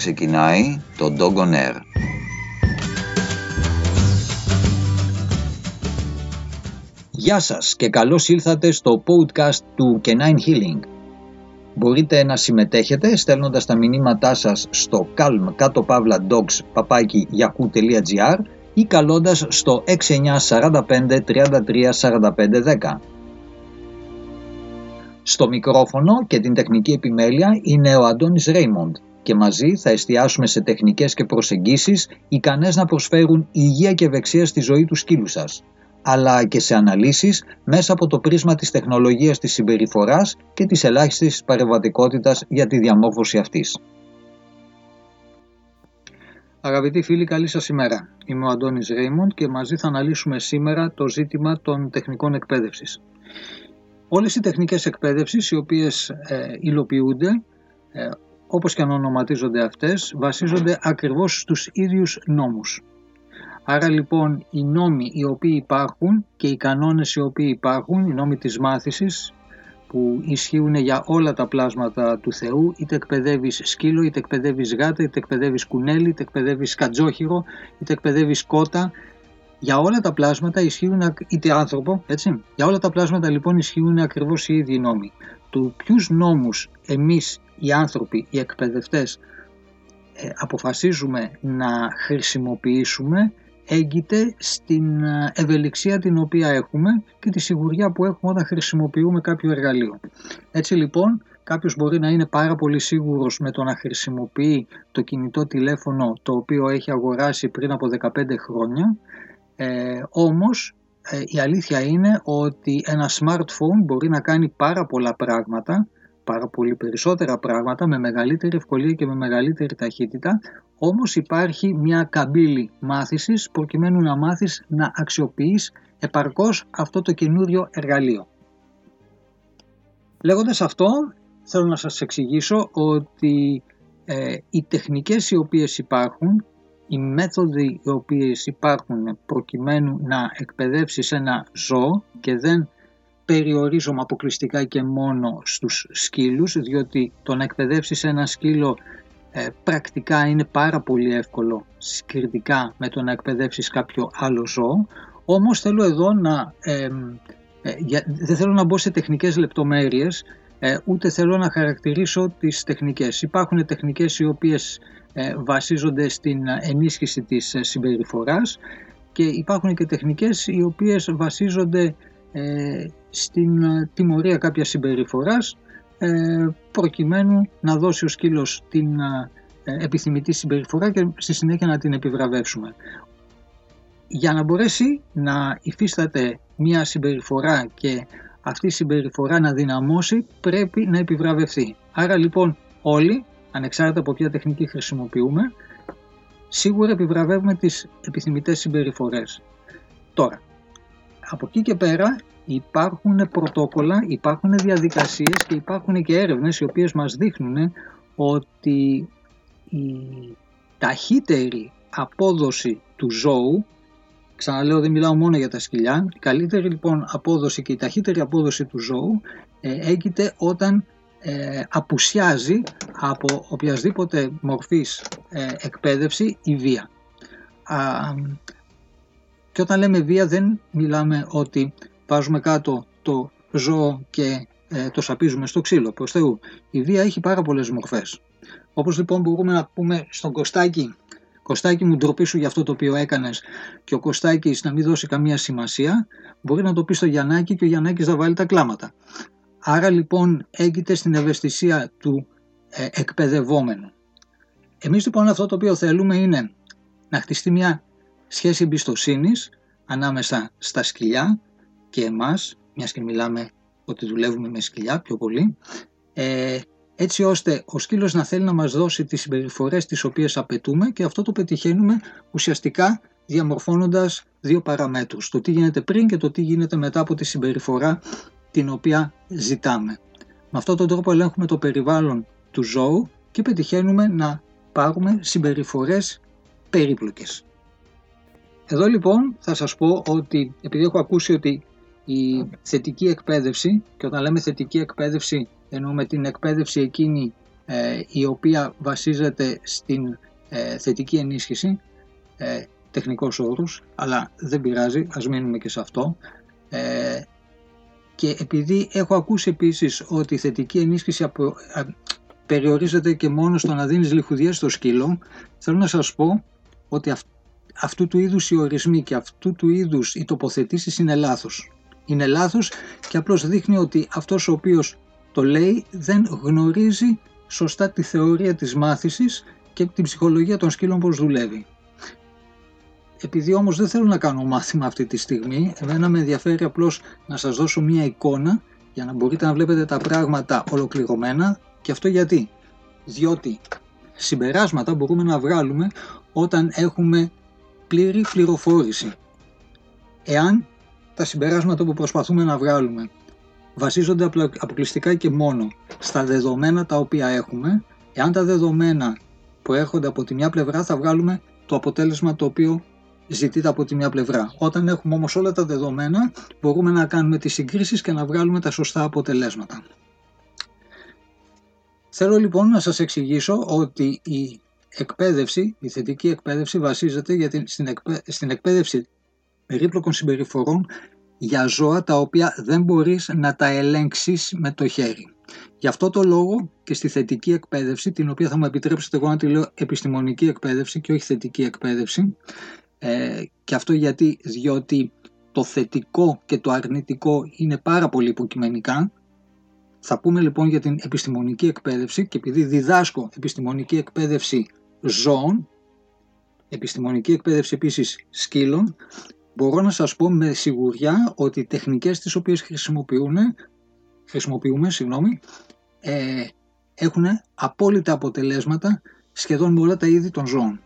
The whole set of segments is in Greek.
ξεκινάει το Dog on Air. Γεια σας και καλώς ήλθατε στο podcast του Canine Healing. Μπορείτε να συμμετέχετε στέλνοντας τα μηνύματά σας στο calm κάτω παύλα dogs ή καλώντας στο 6945 33 45 10. Στο μικρόφωνο και την τεχνική επιμέλεια είναι ο Αντώνης Ρέιμοντ και μαζί θα εστιάσουμε σε τεχνικές και προσεγγίσεις ικανές να προσφέρουν υγεία και ευεξία στη ζωή του σκύλου σας, αλλά και σε αναλύσεις μέσα από το πρίσμα της τεχνολογίας της συμπεριφοράς και της ελάχιστης παρεμβατικότητας για τη διαμόρφωση αυτής. Αγαπητοί φίλοι, καλή σας ημέρα. Είμαι ο Αντώνης Ρέιμοντ και μαζί θα αναλύσουμε σήμερα το ζήτημα των τεχνικών εκπαίδευσης. Όλες οι τεχνικές εκπαίδευσης οι οποίες ε, υλοποιούνται, ε, όπως και αν ονοματίζονται αυτές, βασίζονται ακριβώς στους ίδιους νόμους. Άρα λοιπόν οι νόμοι οι οποίοι υπάρχουν και οι κανόνες οι οποίοι υπάρχουν, οι νόμοι της μάθησης που ισχύουν για όλα τα πλάσματα του Θεού, είτε εκπαιδεύεις σκύλο, είτε εκπαιδεύεις γάτα, είτε εκπαιδεύεις κουνέλι, είτε εκπαιδεύεις κατζόχυρο, είτε εκπαιδεύεις κότα, για όλα τα πλάσματα ισχύουν, είτε άνθρωπο, έτσι. Για όλα τα πλάσματα λοιπόν ισχύουν ακριβώς οι ίδιοι νόμοι. Του ποιους νόμους εμείς οι άνθρωποι, οι εκπαιδευτές ε, αποφασίζουμε να χρησιμοποιήσουμε έγκυται στην ε, ευελιξία την οποία έχουμε και τη σιγουριά που έχουμε όταν χρησιμοποιούμε κάποιο εργαλείο. Έτσι λοιπόν κάποιος μπορεί να είναι πάρα πολύ σίγουρος με το να χρησιμοποιεί το κινητό τηλέφωνο το οποίο έχει αγοράσει πριν από 15 χρόνια ε, όμως ε, η αλήθεια είναι ότι ένα smartphone μπορεί να κάνει πάρα πολλά πράγματα, πάρα πολύ περισσότερα πράγματα με μεγαλύτερη ευκολία και με μεγαλύτερη ταχύτητα, όμως υπάρχει μια καμπύλη μάθησης προκειμένου να μάθεις να αξιοποιείς επαρκώς αυτό το καινούριο εργαλείο. Λέγοντας αυτό, θέλω να σας εξηγήσω ότι ε, οι τεχνικές οι οποίες υπάρχουν οι μέθοδοι οι οποίες υπάρχουν προκειμένου να εκπαιδεύσεις ένα ζώο και δεν περιορίζομαι αποκλειστικά και μόνο στους σκύλους διότι το να εκπαιδεύσεις ένα σκύλο ε, πρακτικά είναι πάρα πολύ εύκολο συγκριτικά με το να εκπαιδεύσεις κάποιο άλλο ζώο. Όμως θέλω εδώ να ε, δεν θέλω να μπω σε τεχνικές λεπτομέρειες ε, ούτε θέλω να χαρακτηρίσω τις τεχνικές. Υπάρχουν τεχνικές οι οποίες ε, βασίζονται στην ενίσχυση της ε, συμπεριφοράς και υπάρχουν και τεχνικές οι οποίες βασίζονται ε, στην τιμωρία κάποια συμπεριφοράς προκειμένου να δώσει ο σκύλος την επιθυμητή συμπεριφορά και στη συνέχεια να την επιβραβεύσουμε. Για να μπορέσει να υφίσταται μια συμπεριφορά και αυτή η συμπεριφορά να δυναμώσει πρέπει να επιβραβευτεί. Άρα λοιπόν όλοι ανεξάρτητα από ποια τεχνική χρησιμοποιούμε, σίγουρα επιβραβεύουμε τις επιθυμητές συμπεριφορές. Τώρα, από εκεί και πέρα υπάρχουν πρωτόκολλα, υπάρχουν διαδικασίες και υπάρχουν και έρευνες οι οποίες μας δείχνουν ότι η ταχύτερη απόδοση του ζώου, ξαναλέω δεν μιλάω μόνο για τα σκυλιά, η καλύτερη λοιπόν απόδοση και η ταχύτερη απόδοση του ζώου ε, έγκυται όταν ε, απουσιάζει από οποιασδήποτε μορφής ε, εκπαίδευση η βία. Α, και όταν λέμε βία δεν μιλάμε ότι βάζουμε κάτω το ζώο και ε, το σαπίζουμε στο ξύλο, προς Θεού. Η βία έχει πάρα πολλές μορφές. Όπως λοιπόν μπορούμε να πούμε στον Κωστάκη Κωστάκη μου ντροπή σου για αυτό το οποίο έκανες και ο Κωστάκης να μην δώσει καμία σημασία, μπορεί να το πει στο Γιαννάκη και ο Γιαννάκης να βάλει τα κλάματα. Άρα λοιπόν έγκυται στην ευαισθησία του ε, εκπαιδευόμενου. Εμείς λοιπόν αυτό το οποίο θέλουμε είναι να χτιστεί μια σχέση εμπιστοσύνης ανάμεσα στα σκυλιά και εμάς, μιας και μιλάμε ότι δουλεύουμε με σκυλιά πιο πολύ, ε, έτσι ώστε ο σκύλος να θέλει να μας δώσει τις συμπεριφορές τις οποίες απαιτούμε και αυτό το πετυχαίνουμε ουσιαστικά διαμορφώνοντας δύο παραμέτρους, το τι γίνεται πριν και το τι γίνεται μετά από τη συμπεριφορά την οποία ζητάμε. Με αυτόν τον τρόπο ελέγχουμε το περιβάλλον του ζώου και πετυχαίνουμε να πάρουμε συμπεριφορές περίπλοκες. Εδώ λοιπόν θα σας πω ότι επειδή έχω ακούσει ότι η θετική εκπαίδευση και όταν λέμε θετική εκπαίδευση εννοούμε την εκπαίδευση εκείνη η οποία βασίζεται στην θετική ενίσχυση, τεχνικός όρους, αλλά δεν πειράζει, ας μείνουμε και σε αυτό. Και επειδή έχω ακούσει επίσης ότι η θετική ενίσχυση απο, περιορίζεται και μόνο στο να δίνεις λιχουδιές στο σκύλο, θέλω να σας πω ότι αυτού του είδους οι ορισμοί και αυτού του είδους οι τοποθετήσεις είναι λάθος. Είναι λάθος και απλώς δείχνει ότι αυτός ο οποίος το λέει δεν γνωρίζει σωστά τη θεωρία της μάθησης και την ψυχολογία των σκύλων πώς δουλεύει. Επειδή όμως δεν θέλω να κάνω μάθημα αυτή τη στιγμή, εμένα με ενδιαφέρει απλώς να σας δώσω μια εικόνα για να μπορείτε να βλέπετε τα πράγματα ολοκληρωμένα και αυτό γιατί; Διότι συμπεράσματα μπορούμε να βγάλουμε όταν έχουμε πλήρη πληροφόρηση. Εάν τα συμπεράσματα που προσπαθούμε να βγάλουμε βασίζονται αποκλειστικά και μόνο στα δεδομένα τα οποία έχουμε, εάν τα δεδομένα που έρχονται από τη μια πλευρά θα βγάλουμε το αποτέλεσμα το οποίο ζητείται από τη μια πλευρά. Όταν έχουμε όμως όλα τα δεδομένα μπορούμε να κάνουμε τις συγκρίσεις και να βγάλουμε τα σωστά αποτελέσματα. Θέλω λοιπόν να σας εξηγήσω ότι η εκπαίδευση, η θετική εκπαίδευση βασίζεται για την, στην, στην εκπαίδευση περίπλοκων συμπεριφορών για ζώα τα οποία δεν μπορείς να τα ελέγξεις με το χέρι. Γι' αυτό το λόγο και στη θετική εκπαίδευση, την οποία θα μου επιτρέψετε εγώ να τη λέω επιστημονική εκπαίδευση και όχι θετική εκπαίδευση, ε, και αυτό γιατί, διότι το θετικό και το αρνητικό είναι πάρα πολύ υποκειμενικά. Θα πούμε λοιπόν για την επιστημονική εκπαίδευση και επειδή διδάσκω επιστημονική εκπαίδευση ζώων, επιστημονική εκπαίδευση επίσης σκύλων, μπορώ να σας πω με σιγουριά ότι οι τεχνικές τις οποίες χρησιμοποιούμε, χρησιμοποιούμε συγγνώμη, ε, έχουν απόλυτα αποτελέσματα σχεδόν με όλα τα είδη των ζώων.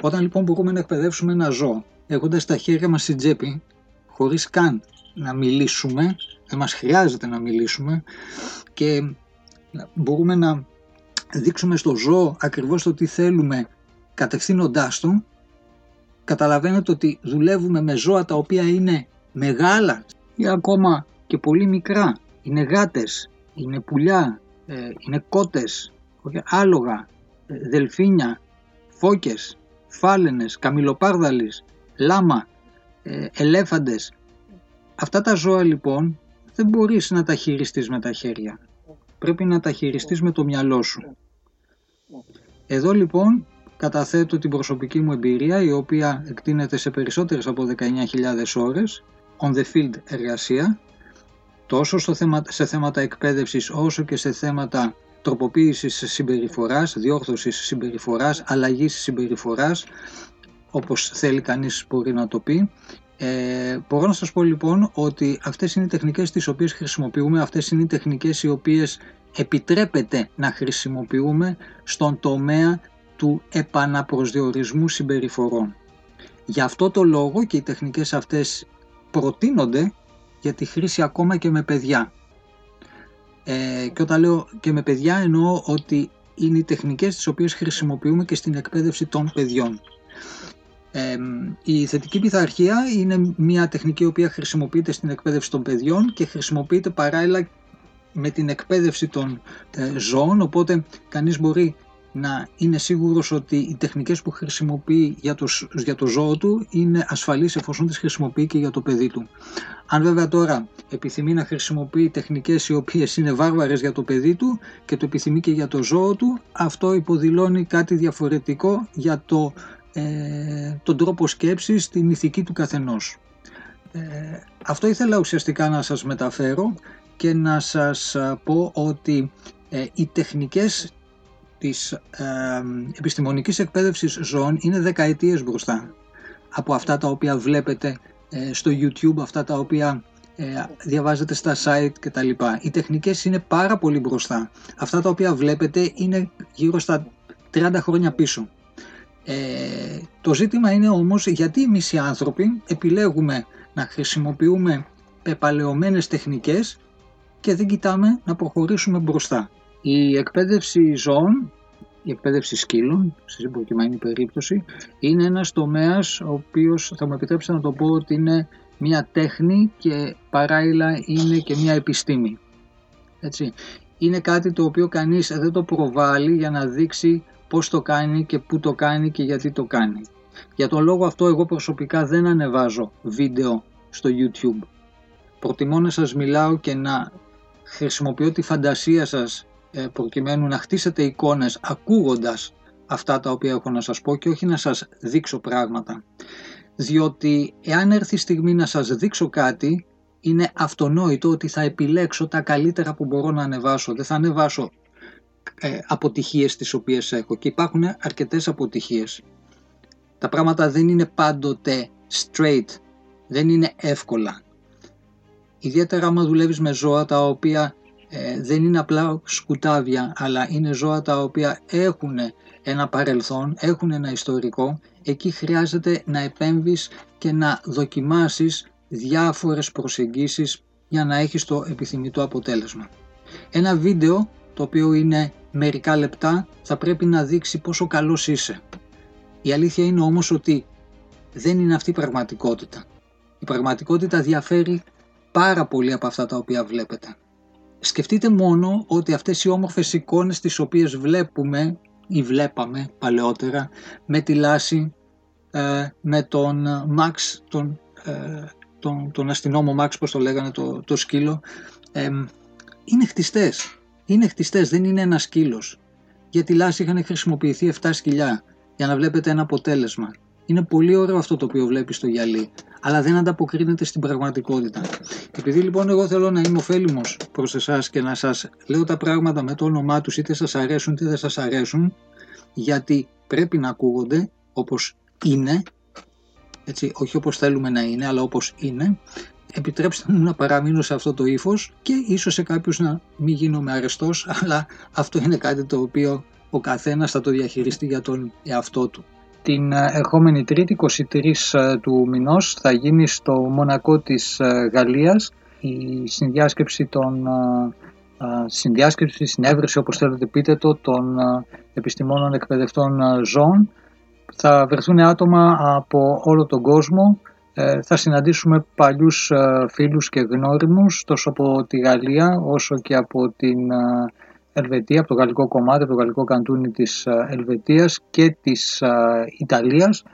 Όταν λοιπόν μπορούμε να εκπαιδεύσουμε ένα ζώο έχοντας τα χέρια μας στην τσέπη, χωρίς καν να μιλήσουμε, δεν μας χρειάζεται να μιλήσουμε και μπορούμε να δείξουμε στο ζώο ακριβώς το τι θέλουμε κατευθύνοντάς το, καταλαβαίνετε ότι δουλεύουμε με ζώα τα οποία είναι μεγάλα ή ακόμα και πολύ μικρά. Είναι γάτες, είναι πουλιά, ε, είναι κότες, άλογα, ε, δελφίνια, φώκες, φάλαινες, καμιλοπάρδαλες, λάμα, ε, ελέφαντες. Αυτά τα ζώα λοιπόν δεν μπορείς να τα χειριστείς με τα χέρια. Πρέπει να τα χειριστείς με το μυαλό σου. Εδώ λοιπόν καταθέτω την προσωπική μου εμπειρία η οποία εκτείνεται σε περισσότερες από 19.000 ώρες on the field εργασία τόσο στο θέμα, σε θέματα εκπαίδευσης όσο και σε θέματα τροποποίησης συμπεριφοράς, διόρθωσης συμπεριφοράς, αλλαγής συμπεριφοράς όπως θέλει κανείς μπορεί να το πει. Ε, μπορώ να σας πω λοιπόν ότι αυτές είναι οι τεχνικές τις οποίες χρησιμοποιούμε, αυτές είναι οι τεχνικές οι οποίες επιτρέπεται να χρησιμοποιούμε στον τομέα του επαναπροσδιορισμού συμπεριφορών. Γι' αυτό το λόγο και οι τεχνικές αυτές προτείνονται για τη χρήση ακόμα και με παιδιά. Ε, και όταν λέω και με παιδιά εννοώ ότι είναι οι τεχνικές τις οποίες χρησιμοποιούμε και στην εκπαίδευση των παιδιών. Ε, η θετική πειθαρχία είναι μια τεχνική η οποία χρησιμοποιείται στην εκπαίδευση των παιδιών και χρησιμοποιείται παράλληλα με την εκπαίδευση των ε, ζώων οπότε κανείς μπορεί να είναι σίγουρος ότι οι τεχνικές που χρησιμοποιεί για το, για το ζώο του είναι ασφαλείς εφόσον τις χρησιμοποιεί και για το παιδί του. Αν βέβαια τώρα επιθυμεί να χρησιμοποιεί τεχνικές οι οποίες είναι βάρβαρες για το παιδί του και το επιθυμεί και για το ζώο του, αυτό υποδηλώνει κάτι διαφορετικό για το, ε, τον τρόπο σκέψης, την ηθική του καθενός. Ε, αυτό ήθελα ουσιαστικά να σας μεταφέρω και να σας πω ότι ε, οι τεχνικές της ε, επιστημονικής εκπαίδευσης ζώων είναι δεκαετίες μπροστά από αυτά τα οποία βλέπετε ε, στο YouTube, αυτά τα οποία ε, διαβάζετε στα site κτλ. Οι τεχνικές είναι πάρα πολύ μπροστά. Αυτά τα οποία βλέπετε είναι γύρω στα 30 χρόνια πίσω. Ε, το ζήτημα είναι όμως γιατί εμείς οι άνθρωποι επιλέγουμε να χρησιμοποιούμε πεπαλαιωμένες τεχνικές και δεν κοιτάμε να προχωρήσουμε μπροστά. Η εκπαίδευση ζώων, η εκπαίδευση σκύλων, στη προκειμένη περίπτωση, είναι ένας τομέας ο οποίος θα μου επιτρέψετε να το πω ότι είναι μια τέχνη και παράλληλα είναι και μια επιστήμη. Έτσι. είναι κάτι το οποίο κανείς δεν το προβάλλει για να δείξει πώς το κάνει και πού το κάνει και γιατί το κάνει. Για τον λόγο αυτό εγώ προσωπικά δεν ανεβάζω βίντεο στο YouTube. Προτιμώ να σας μιλάω και να χρησιμοποιώ τη φαντασία σας ε, προκειμένου να χτίσετε εικόνες ακούγοντας αυτά τα οποία έχω να σας πω και όχι να σας δείξω πράγματα. Διότι εάν έρθει η στιγμή να σας δείξω κάτι είναι αυτονόητο ότι θα επιλέξω τα καλύτερα που μπορώ να ανεβάσω. Δεν θα ανεβάσω ε, αποτυχίες τις οποίες έχω και υπάρχουν αρκετές αποτυχίες. Τα πράγματα δεν είναι πάντοτε straight, δεν είναι εύκολα. Ιδιαίτερα άμα δουλεύεις με ζώα τα οποία ε, δεν είναι απλά σκουτάβια αλλά είναι ζώα τα οποία έχουν ένα παρελθόν, έχουν ένα ιστορικό, εκεί χρειάζεται να επέμβεις και να δοκιμάσεις διάφορες προσεγγίσεις για να έχεις το επιθυμητό αποτέλεσμα. Ένα βίντεο το οποίο είναι μερικά λεπτά θα πρέπει να δείξει πόσο καλός είσαι. Η αλήθεια είναι όμως ότι δεν είναι αυτή η πραγματικότητα. Η πραγματικότητα διαφέρει πάρα πολύ από αυτά τα οποία βλέπετε. Σκεφτείτε μόνο ότι αυτές οι όμορφες εικόνες τις οποίες βλέπουμε ή βλέπαμε παλαιότερα με τη Λάση, ε, με τον Μαξ, τον, ε, τον, τον αστυνόμο Μαξ, πώς το λέγανε το, το σκύλο, ε, είναι χτιστές. Είναι χτιστές, δεν είναι ένας σκύλος. Για τη Λάση είχαν χρησιμοποιηθεί 7 σκυλιά για να βλέπετε ένα αποτέλεσμα. Είναι πολύ ωραίο αυτό το οποίο βλέπεις στο γυαλί, αλλά δεν ανταποκρίνεται στην πραγματικότητα. Επειδή λοιπόν εγώ θέλω να είμαι ωφέλιμος προς εσάς και να σας λέω τα πράγματα με το όνομά τους, είτε σας αρέσουν είτε δεν σας αρέσουν, γιατί πρέπει να ακούγονται όπως είναι, έτσι, όχι όπως θέλουμε να είναι, αλλά όπως είναι, επιτρέψτε μου να παραμείνω σε αυτό το ύφος και ίσως σε κάποιους να μην γίνομαι αρεστός, αλλά αυτό είναι κάτι το οποίο ο καθένας θα το διαχειριστεί για τον εαυτό του. Την ε, ερχόμενη Τρίτη, 23 ε, του μηνός, θα γίνει στο Μονακό της ε, Γαλλίας η συνδιάσκεψη των συνδιάσκεψη, συνέβρεση όπως θέλετε πείτε το, των επιστημόνων εκπαιδευτών ζώων. Θα βρεθούν άτομα από όλο τον κόσμο, θα συναντήσουμε παλιούς φίλους και γνώριμους τόσο από τη Γαλλία όσο και από την Ελβετία, από το γαλλικό κομμάτι, από το γαλλικό καντούνι της ε, Ελβετίας και της ε, Ιταλίας.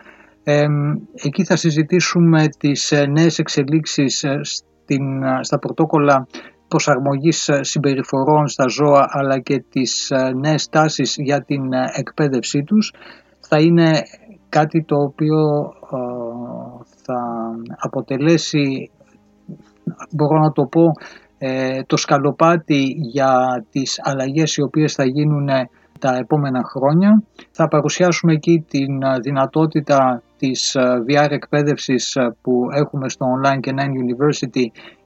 εκεί θα συζητήσουμε τις ε, νέες εξελίξεις στην, στα πρωτόκολλα προσαρμογής συμπεριφορών στα ζώα αλλά και τις νέες τάσεις για την εκπαίδευσή τους. Θα είναι κάτι το οποίο θα αποτελέσει, μπορώ να το πω, ε, το σκαλοπάτι για τις αλλαγές οι οποίες θα γίνουν τα επόμενα χρόνια. Θα παρουσιάσουμε εκεί την δυνατότητα της VR εκπαίδευσης που έχουμε στο Online και Nine University ε,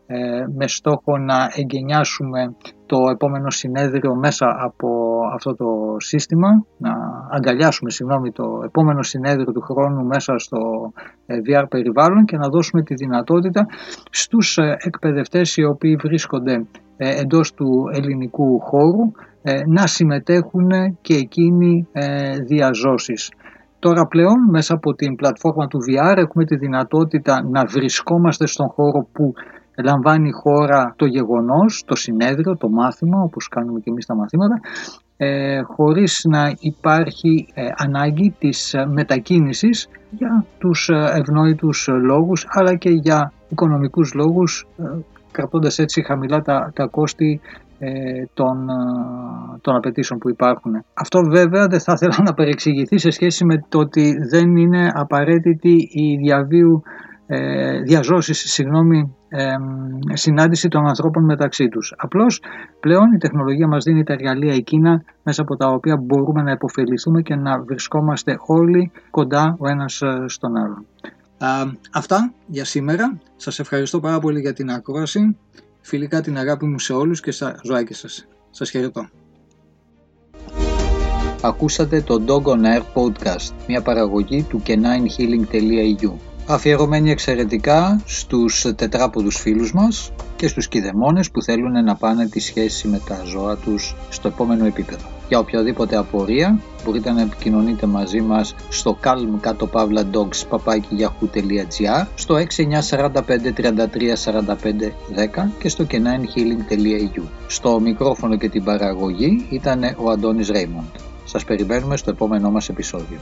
με στόχο να εγκαινιάσουμε το επόμενο συνέδριο μέσα από αυτό το σύστημα, να αγκαλιάσουμε συγγνώμη, το επόμενο συνέδριο του χρόνου μέσα στο ε, VR περιβάλλον και να δώσουμε τη δυνατότητα στους ε, εκπαιδευτές οι οποίοι βρίσκονται εντός του ελληνικού χώρου να συμμετέχουν και εκείνοι διαζώσεις. Τώρα πλέον μέσα από την πλατφόρμα του VR έχουμε τη δυνατότητα να βρισκόμαστε στον χώρο που λαμβάνει η χώρα το γεγονός, το συνέδριο, το μάθημα, όπως κάνουμε και εμείς τα μαθήματα, ε, χωρίς να υπάρχει ε, ανάγκη της ε, μετακίνησης για τους ε, ευνόητους λόγους, αλλά και για οικονομικούς λόγους, ε, κρατώντας έτσι χαμηλά τα, τα κόστη των, των απαιτήσεων που υπάρχουν. Αυτό βέβαια δεν θα ήθελα να παρεξηγηθεί σε σχέση με το ότι δεν είναι απαραίτητη η διαβίου ε, διαζώσεις, συγγνώμη, συνάντηση των ανθρώπων μεταξύ τους. Απλώς πλέον η τεχνολογία μας δίνει τα εργαλεία εκείνα μέσα από τα οποία μπορούμε να υποφεληθούμε και να βρισκόμαστε όλοι κοντά ο ένας ε, στον άλλον. αυτά για σήμερα. Σας ευχαριστώ πάρα πολύ για την ακρόαση. Φιλικά την αγάπη μου σε όλους και στα ζωάκια σας. Σας χαιρετώ. Ακούσατε το Dog on Air Podcast, μια παραγωγή του canine αφιερωμένη εξαιρετικά στους τετράποδους φίλους μας και στους κηδεμόνες που θέλουν να πάνε τη σχέση με τα ζώα τους στο επόμενο επίπεδο. Για οποιαδήποτε απορία μπορείτε να επικοινωνείτε μαζί μας στο calm κάτω παύλα dogs στο 6945 10 και στο kenainhealing.eu. Στο μικρόφωνο και την παραγωγή ήταν ο Αντώνης Ρέιμοντ. Σας περιμένουμε στο επόμενό μας επεισόδιο.